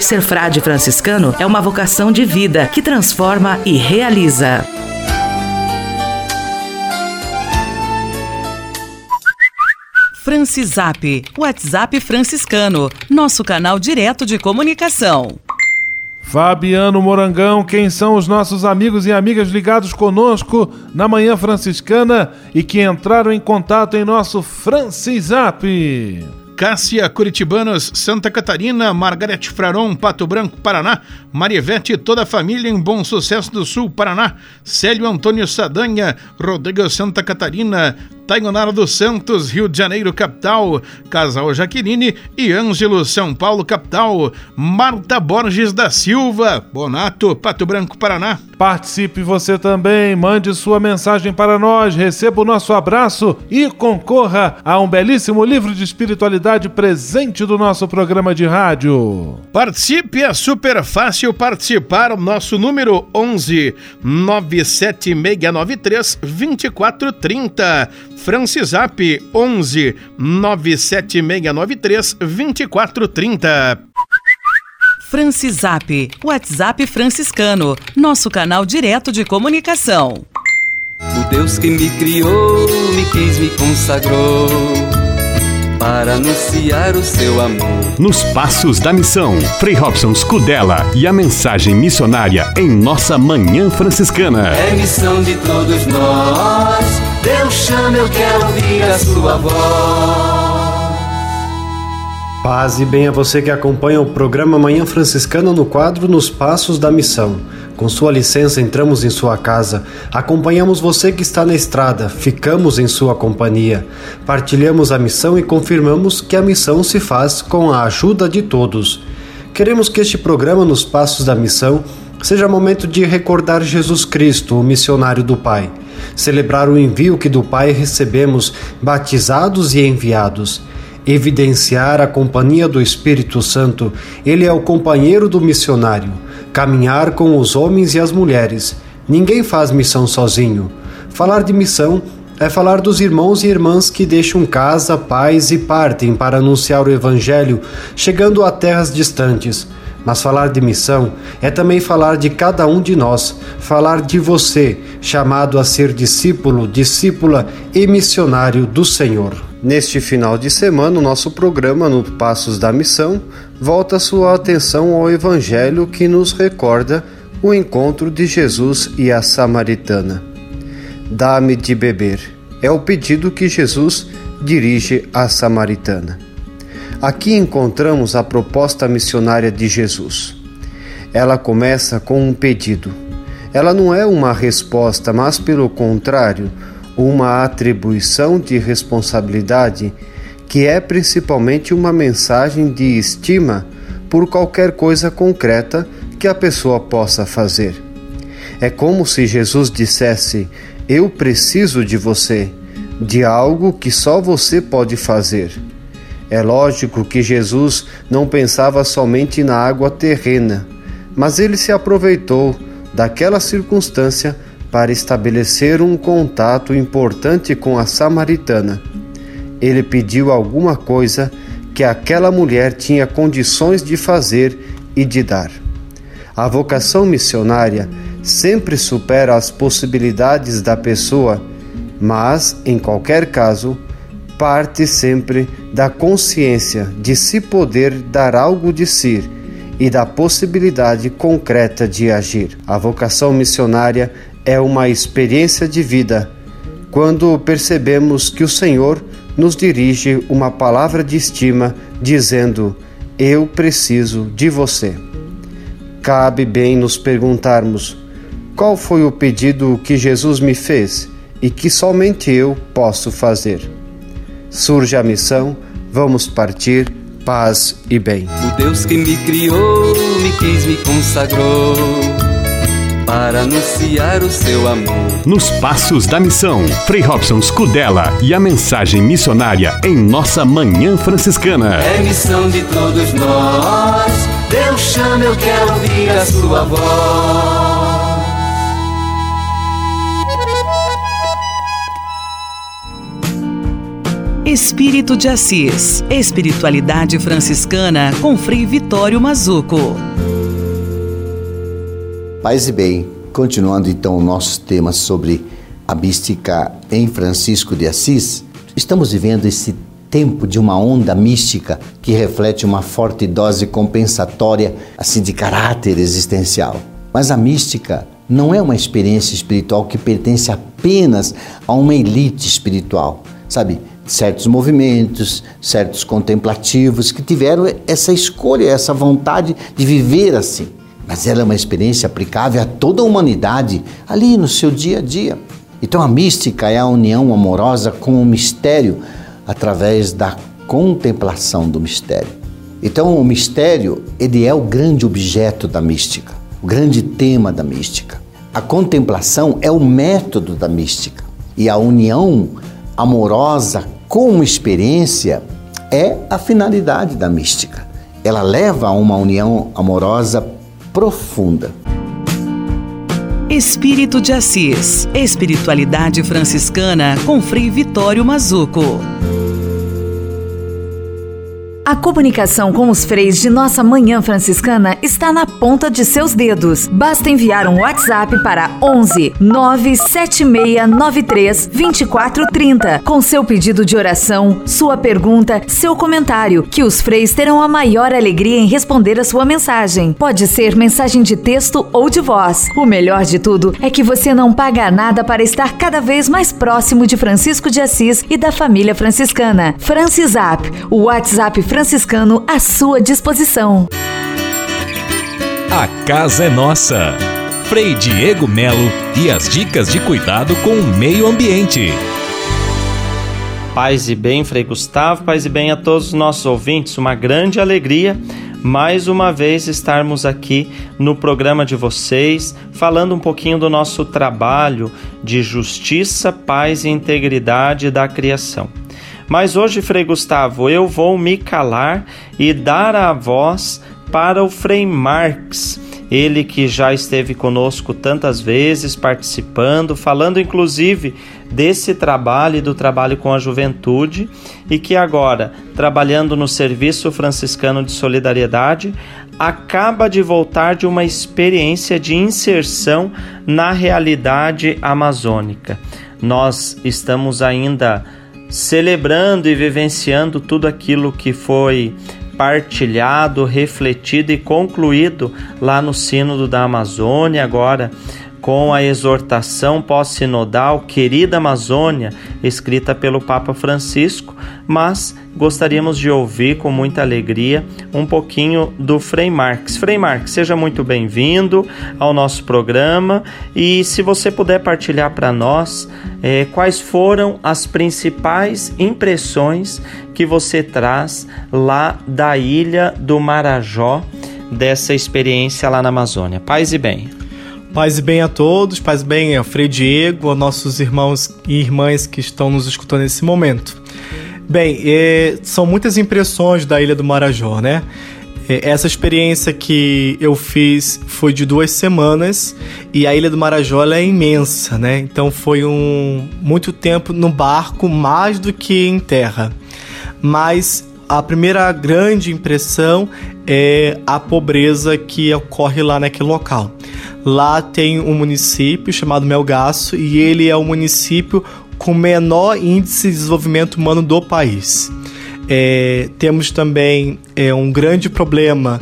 Ser frade franciscano é uma vocação de vida que transforma e realiza. Francisap, WhatsApp franciscano, nosso canal direto de comunicação. Fabiano Morangão, quem são os nossos amigos e amigas ligados conosco na Manhã Franciscana e que entraram em contato em nosso Francisap? Cássia Curitibanos, Santa Catarina, Margarete Fraron, Pato Branco, Paraná, Marivete, toda a família em Bom Sucesso do Sul, Paraná, Célio Antônio Sadanha, Rodrigo Santa Catarina, Tainonara dos Santos, Rio de Janeiro, capital, Casal Jaqueline e Ângelo, São Paulo, capital, Marta Borges da Silva, Bonato, Pato Branco, Paraná. Participe você também, mande sua mensagem para nós, receba o nosso abraço e concorra a um belíssimo livro de espiritualidade presente do nosso programa de rádio. Participe, é super fácil participar, o nosso número 11 97693 2430. Francisap 11 97693 2430. Francisap, WhatsApp franciscano, nosso canal direto de comunicação. O Deus que me criou, me quis, me consagrou para anunciar o seu amor. Nos Passos da Missão, Frei Robson Scudella e a mensagem missionária em nossa Manhã Franciscana. É missão de todos nós, Deus chama, eu quero ouvir a sua voz. Paz e bem a você que acompanha o programa Manhã Franciscana no quadro Nos Passos da Missão. Com sua licença, entramos em sua casa, acompanhamos você que está na estrada, ficamos em sua companhia, partilhamos a missão e confirmamos que a missão se faz com a ajuda de todos. Queremos que este programa Nos Passos da Missão seja momento de recordar Jesus Cristo, o missionário do Pai, celebrar o envio que do Pai recebemos, batizados e enviados evidenciar a companhia do Espírito Santo, ele é o companheiro do missionário, caminhar com os homens e as mulheres. Ninguém faz missão sozinho. Falar de missão é falar dos irmãos e irmãs que deixam casa, pais e partem para anunciar o Evangelho, chegando a terras distantes. Mas falar de missão é também falar de cada um de nós, falar de você, chamado a ser discípulo, discípula e missionário do Senhor. Neste final de semana, o nosso programa no Passos da Missão volta sua atenção ao Evangelho que nos recorda o encontro de Jesus e a samaritana. Dá-me de beber. É o pedido que Jesus dirige à samaritana. Aqui encontramos a proposta missionária de Jesus. Ela começa com um pedido. Ela não é uma resposta, mas pelo contrário, uma atribuição de responsabilidade que é principalmente uma mensagem de estima por qualquer coisa concreta que a pessoa possa fazer. É como se Jesus dissesse: Eu preciso de você, de algo que só você pode fazer. É lógico que Jesus não pensava somente na água terrena, mas ele se aproveitou daquela circunstância para estabelecer um contato importante com a samaritana. Ele pediu alguma coisa que aquela mulher tinha condições de fazer e de dar. A vocação missionária sempre supera as possibilidades da pessoa, mas, em qualquer caso, parte sempre da consciência de se poder dar algo de si e da possibilidade concreta de agir. A vocação missionária é uma experiência de vida quando percebemos que o Senhor nos dirige uma palavra de estima dizendo: Eu preciso de você. Cabe bem nos perguntarmos: qual foi o pedido que Jesus me fez e que somente eu posso fazer? surge a missão, vamos partir, paz e bem. O Deus que me criou, me quis, me consagrou para anunciar o seu amor. Nos Passos da Missão, Frei Robson Scudella e a mensagem missionária em nossa Manhã Franciscana. É missão de todos nós, Deus chama, eu quero ouvir a sua voz. Espírito de Assis. Espiritualidade franciscana com Frei Vitório Mazuco. Paz e bem, continuando então o nosso tema sobre a mística em Francisco de Assis, estamos vivendo esse tempo de uma onda mística que reflete uma forte dose compensatória assim de caráter existencial. Mas a mística não é uma experiência espiritual que pertence apenas a uma elite espiritual, sabe? Certos movimentos, certos contemplativos que tiveram essa escolha, essa vontade de viver assim. Mas ela é uma experiência aplicável a toda a humanidade, ali no seu dia a dia. Então a mística é a união amorosa com o mistério através da contemplação do mistério. Então o mistério, ele é o grande objeto da mística, o grande tema da mística. A contemplação é o método da mística e a união amorosa com experiência é a finalidade da mística. Ela leva a uma união amorosa profunda. Espírito de Assis. Espiritualidade franciscana com Frei Vitório Mazuco. A comunicação com os freis de nossa Manhã Franciscana está na ponta de seus dedos. Basta enviar um WhatsApp para 11 97693 2430 com seu pedido de oração, sua pergunta, seu comentário, que os freis terão a maior alegria em responder a sua mensagem. Pode ser mensagem de texto ou de voz. O melhor de tudo é que você não paga nada para estar cada vez mais próximo de Francisco de Assis e da família franciscana. Francisap, o WhatsApp franciscano à sua disposição. A casa é nossa. Frei Diego Melo e as dicas de cuidado com o meio ambiente. Paz e bem, Frei Gustavo, paz e bem a todos os nossos ouvintes. Uma grande alegria mais uma vez estarmos aqui no programa de vocês, falando um pouquinho do nosso trabalho de justiça, paz e integridade da criação. Mas hoje, Frei Gustavo, eu vou me calar e dar a voz para o Frei Marx, ele que já esteve conosco tantas vezes, participando, falando inclusive desse trabalho e do trabalho com a juventude, e que agora, trabalhando no Serviço Franciscano de Solidariedade, acaba de voltar de uma experiência de inserção na realidade amazônica. Nós estamos ainda celebrando e vivenciando tudo aquilo que foi partilhado, refletido e concluído lá no Sínodo da Amazônia, agora com a exortação pós-sinodal Querida Amazônia, escrita pelo Papa Francisco, mas gostaríamos de ouvir com muita alegria um pouquinho do Frei Marx. Frei Marx, seja muito bem-vindo ao nosso programa e se você puder partilhar para nós eh, quais foram as principais impressões que você traz lá da ilha do Marajó, dessa experiência lá na Amazônia. Paz e bem. Paz e bem a todos, paz e bem ao Frei Diego, aos nossos irmãos e irmãs que estão nos escutando nesse momento. Bem, é, são muitas impressões da Ilha do Marajó, né? É, essa experiência que eu fiz foi de duas semanas e a Ilha do Marajó é imensa, né? Então foi um muito tempo no barco, mais do que em terra. Mas a primeira grande impressão é a pobreza que ocorre lá naquele local. Lá tem um município chamado Melgaço e ele é o município com menor índice de desenvolvimento humano do país. É, temos também é, um grande problema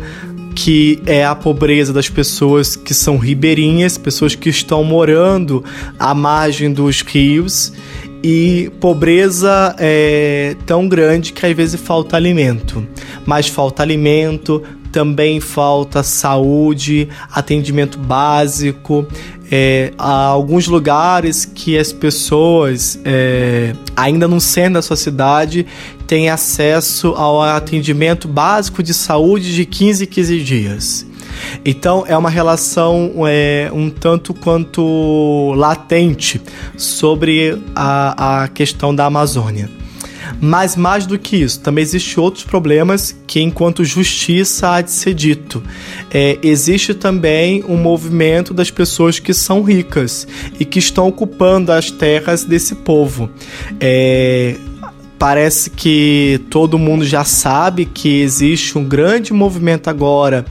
que é a pobreza das pessoas que são ribeirinhas, pessoas que estão morando à margem dos rios e pobreza é tão grande que às vezes falta alimento. Mas falta alimento, também falta saúde, atendimento básico. É, há alguns lugares que as pessoas, é, ainda não sendo da sua cidade, têm acesso ao atendimento básico de saúde de 15 em 15 dias. Então é uma relação é, um tanto quanto latente sobre a, a questão da Amazônia. Mas mais do que isso, também existem outros problemas que, enquanto justiça, há de ser dito. É, existe também um movimento das pessoas que são ricas e que estão ocupando as terras desse povo. É, parece que todo mundo já sabe que existe um grande movimento agora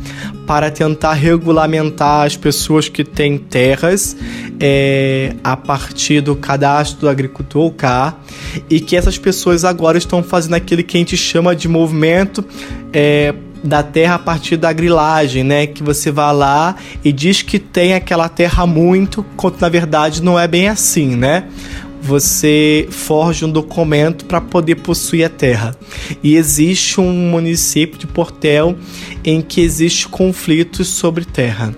para tentar regulamentar as pessoas que têm terras é, a partir do cadastro do agricultor cá e que essas pessoas agora estão fazendo aquele que a gente chama de movimento é, da terra a partir da grilagem, né? Que você vai lá e diz que tem aquela terra muito, quando na verdade não é bem assim, né? Você forja um documento para poder possuir a terra. E existe um município de Portel em que existe conflitos sobre terra.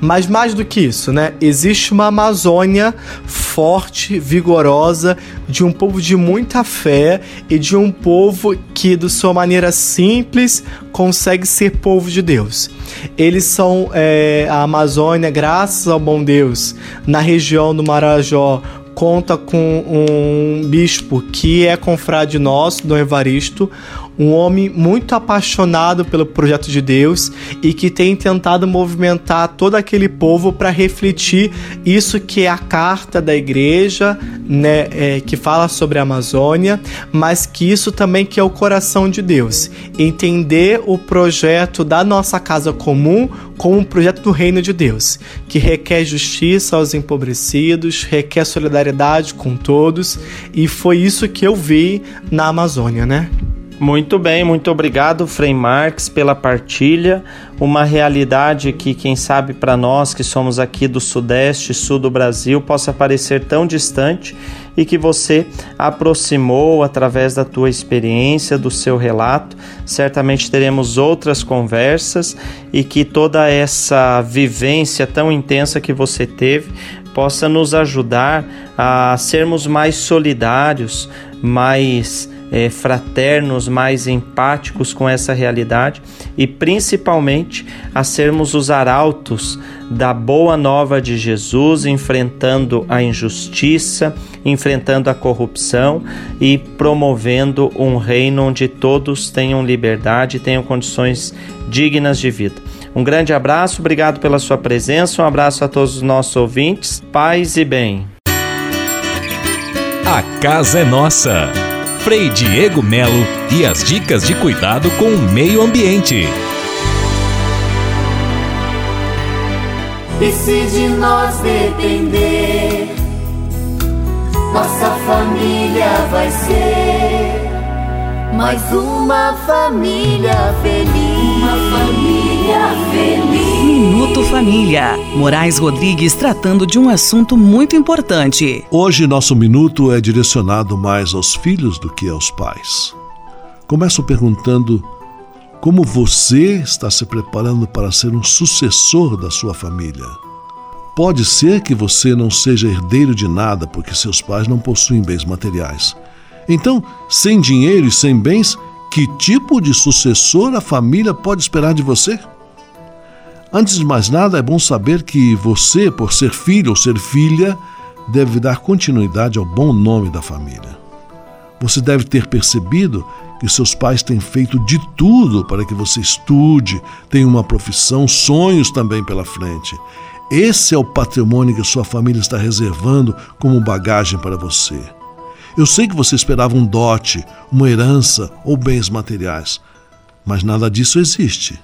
Mas mais do que isso, né? Existe uma Amazônia forte, vigorosa, de um povo de muita fé e de um povo que, de sua maneira simples, consegue ser povo de Deus. Eles são é, a Amazônia, graças ao bom Deus, na região do Marajó, conta com um bispo que é confrade nosso, Dom Evaristo, um homem muito apaixonado pelo projeto de Deus e que tem tentado movimentar todo aquele povo para refletir isso que é a carta da igreja, né, é, que fala sobre a Amazônia, mas que isso também que é o coração de Deus, entender o projeto da nossa casa comum como um projeto do reino de Deus, que requer justiça aos empobrecidos, requer solidariedade com todos, e foi isso que eu vi na Amazônia, né? Muito bem, muito obrigado, Frei Marx, pela partilha. Uma realidade que, quem sabe, para nós que somos aqui do Sudeste, Sul do Brasil, possa parecer tão distante e que você aproximou através da tua experiência, do seu relato. Certamente teremos outras conversas e que toda essa vivência tão intensa que você teve possa nos ajudar a sermos mais solidários, mais é, fraternos, mais empáticos com essa realidade e principalmente a sermos os arautos da boa nova de Jesus, enfrentando a injustiça, enfrentando a corrupção e promovendo um reino onde todos tenham liberdade e tenham condições dignas de vida. Um grande abraço, obrigado pela sua presença, um abraço a todos os nossos ouvintes, paz e bem. A casa é nossa. Frei Diego Melo e as dicas de cuidado com o meio ambiente. E se de nós depender, nossa família vai ser mais uma família feliz. Uma família. Minuto Família. Moraes Rodrigues tratando de um assunto muito importante. Hoje nosso minuto é direcionado mais aos filhos do que aos pais. Começo perguntando como você está se preparando para ser um sucessor da sua família. Pode ser que você não seja herdeiro de nada porque seus pais não possuem bens materiais. Então, sem dinheiro e sem bens, que tipo de sucessor a família pode esperar de você? Antes de mais nada, é bom saber que você, por ser filho ou ser filha, deve dar continuidade ao bom nome da família. Você deve ter percebido que seus pais têm feito de tudo para que você estude, tenha uma profissão, sonhos também pela frente. Esse é o patrimônio que sua família está reservando como bagagem para você. Eu sei que você esperava um dote, uma herança ou bens materiais, mas nada disso existe.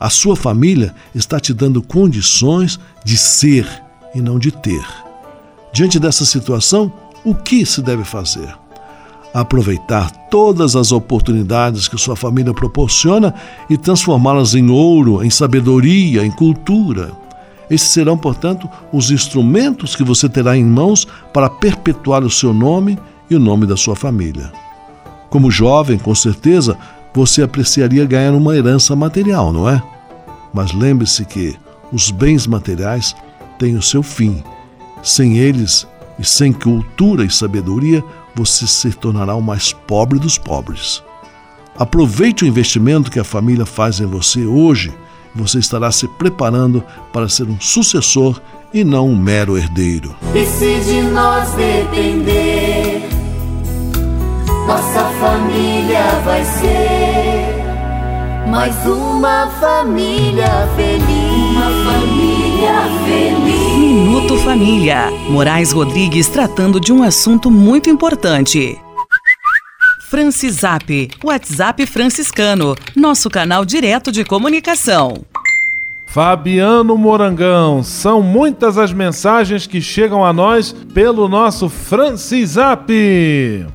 A sua família está te dando condições de ser e não de ter. Diante dessa situação, o que se deve fazer? Aproveitar todas as oportunidades que sua família proporciona e transformá-las em ouro, em sabedoria, em cultura. Esses serão, portanto, os instrumentos que você terá em mãos para perpetuar o seu nome e o nome da sua família. Como jovem, com certeza, você apreciaria ganhar uma herança material, não é? Mas lembre-se que os bens materiais têm o seu fim. Sem eles e sem cultura e sabedoria, você se tornará o mais pobre dos pobres. Aproveite o investimento que a família faz em você hoje você estará se preparando para ser um sucessor e não um mero herdeiro. E se de nós depender, nossa família vai ser mais uma família feliz. Uma família feliz. Minuto Família. Moraes Rodrigues tratando de um assunto muito importante. Francisap, WhatsApp franciscano, nosso canal direto de comunicação. Fabiano Morangão. São muitas as mensagens que chegam a nós pelo nosso Francisap.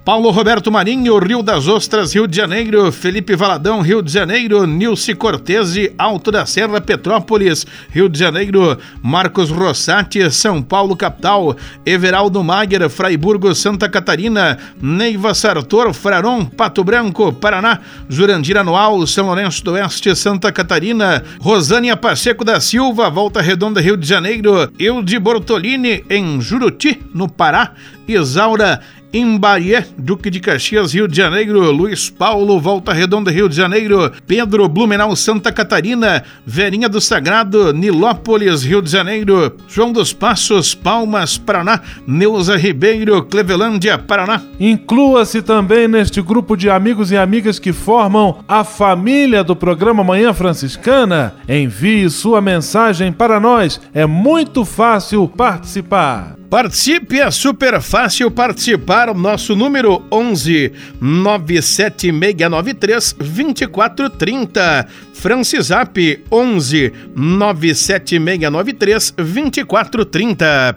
Paulo Roberto Marinho, Rio das Ostras, Rio de Janeiro. Felipe Valadão, Rio de Janeiro. Nilce Cortese, Alto da Serra, Petrópolis, Rio de Janeiro. Marcos Rossati, São Paulo, capital. Everaldo Mager, Fraiburgo, Santa Catarina. Neiva Sartor, Fraron, Pato Branco, Paraná. Jurandir Anual, São Lourenço do Oeste, Santa Catarina. Rosânia Pacheco. Pacheco da Silva, Volta Redonda, Rio de Janeiro, Eude Bortolini, em Juruti, no Pará, Isaura Imbaie, Duque de Caxias, Rio de Janeiro, Luiz Paulo, Volta Redonda, Rio de Janeiro, Pedro Blumenau, Santa Catarina, Verinha do Sagrado, Nilópolis, Rio de Janeiro, João dos Passos, Palmas, Paraná, Neuza Ribeiro, Clevelândia, Paraná. Inclua-se também neste grupo de amigos e amigas que formam a família do programa Manhã Franciscana. Envie sua mensagem para nós, é muito fácil participar. Participe, é super fácil participar. Nosso número 11 97693 2430. Francisap 11 97693 2430.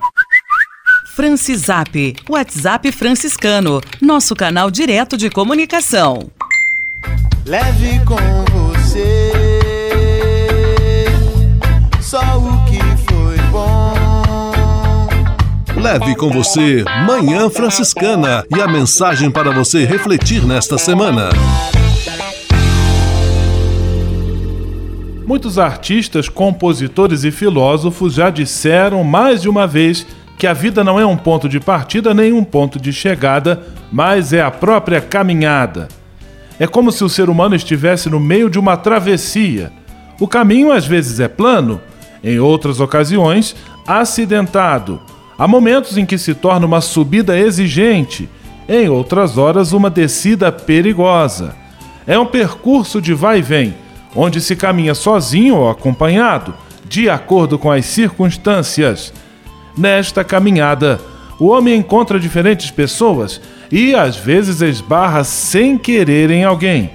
Francisap, WhatsApp franciscano, nosso canal direto de comunicação. Leve com você Leve com você Manhã Franciscana e a mensagem para você refletir nesta semana. Muitos artistas, compositores e filósofos já disseram mais de uma vez que a vida não é um ponto de partida nem um ponto de chegada, mas é a própria caminhada. É como se o ser humano estivesse no meio de uma travessia. O caminho às vezes é plano, em outras ocasiões, acidentado. Há momentos em que se torna uma subida exigente, em outras horas, uma descida perigosa. É um percurso de vai e vem, onde se caminha sozinho ou acompanhado, de acordo com as circunstâncias. Nesta caminhada, o homem encontra diferentes pessoas e às vezes esbarra sem querer em alguém.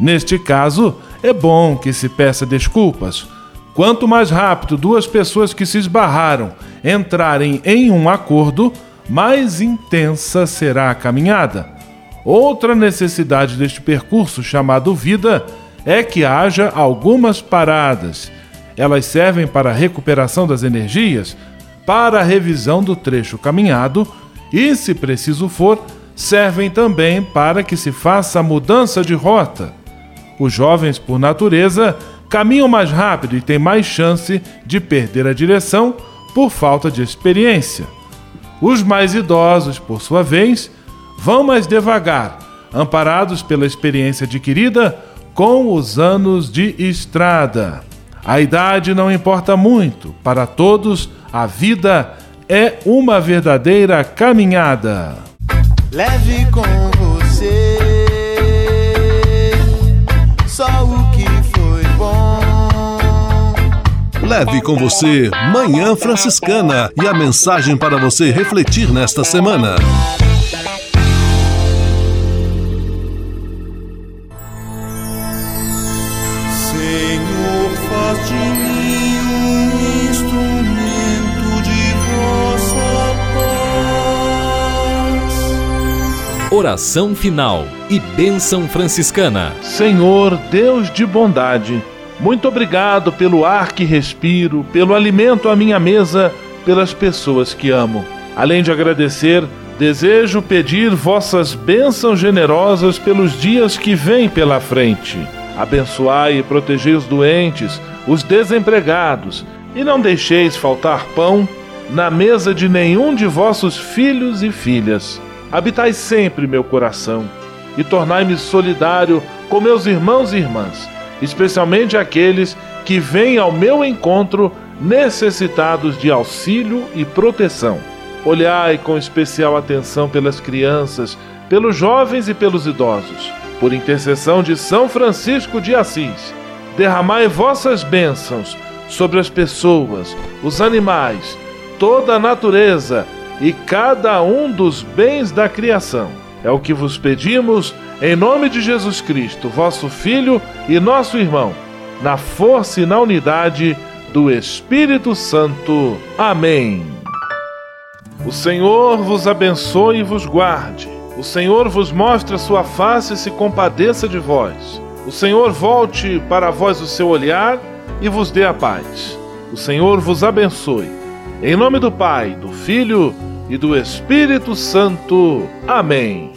Neste caso, é bom que se peça desculpas. Quanto mais rápido duas pessoas que se esbarraram entrarem em um acordo, mais intensa será a caminhada. Outra necessidade deste percurso chamado vida é que haja algumas paradas. Elas servem para a recuperação das energias, para a revisão do trecho caminhado e, se preciso for, servem também para que se faça a mudança de rota. Os jovens, por natureza, caminham mais rápido e têm mais chance de perder a direção por falta de experiência. Os mais idosos, por sua vez, vão mais devagar, amparados pela experiência adquirida com os anos de estrada. A idade não importa muito, para todos, a vida é uma verdadeira caminhada. Leve com Leve com você Manhã Franciscana e a mensagem para você refletir nesta semana. Senhor, faz de mim um instrumento de vossa paz. Oração final e bênção franciscana. Senhor, Deus de bondade, muito obrigado pelo ar que respiro, pelo alimento à minha mesa, pelas pessoas que amo. Além de agradecer, desejo pedir vossas bênçãos generosas pelos dias que vêm pela frente. Abençoai e protegei os doentes, os desempregados, e não deixeis faltar pão na mesa de nenhum de vossos filhos e filhas. Habitai sempre meu coração e tornai-me solidário com meus irmãos e irmãs, especialmente aqueles que vêm ao meu encontro necessitados de auxílio e proteção. Olhai com especial atenção pelas crianças, pelos jovens e pelos idosos. Por intercessão de São Francisco de Assis, derramai vossas bênçãos sobre as pessoas, os animais, toda a natureza e cada um dos bens da criação. É o que vos pedimos, em nome de Jesus Cristo, vosso Filho e nosso irmão, na força e na unidade do Espírito Santo. Amém. O Senhor vos abençoe e vos guarde. O Senhor vos mostre a sua face e se compadeça de vós. O Senhor volte para vós o seu olhar e vos dê a paz. O Senhor vos abençoe. Em nome do Pai, do Filho e do Espírito Santo. Amém.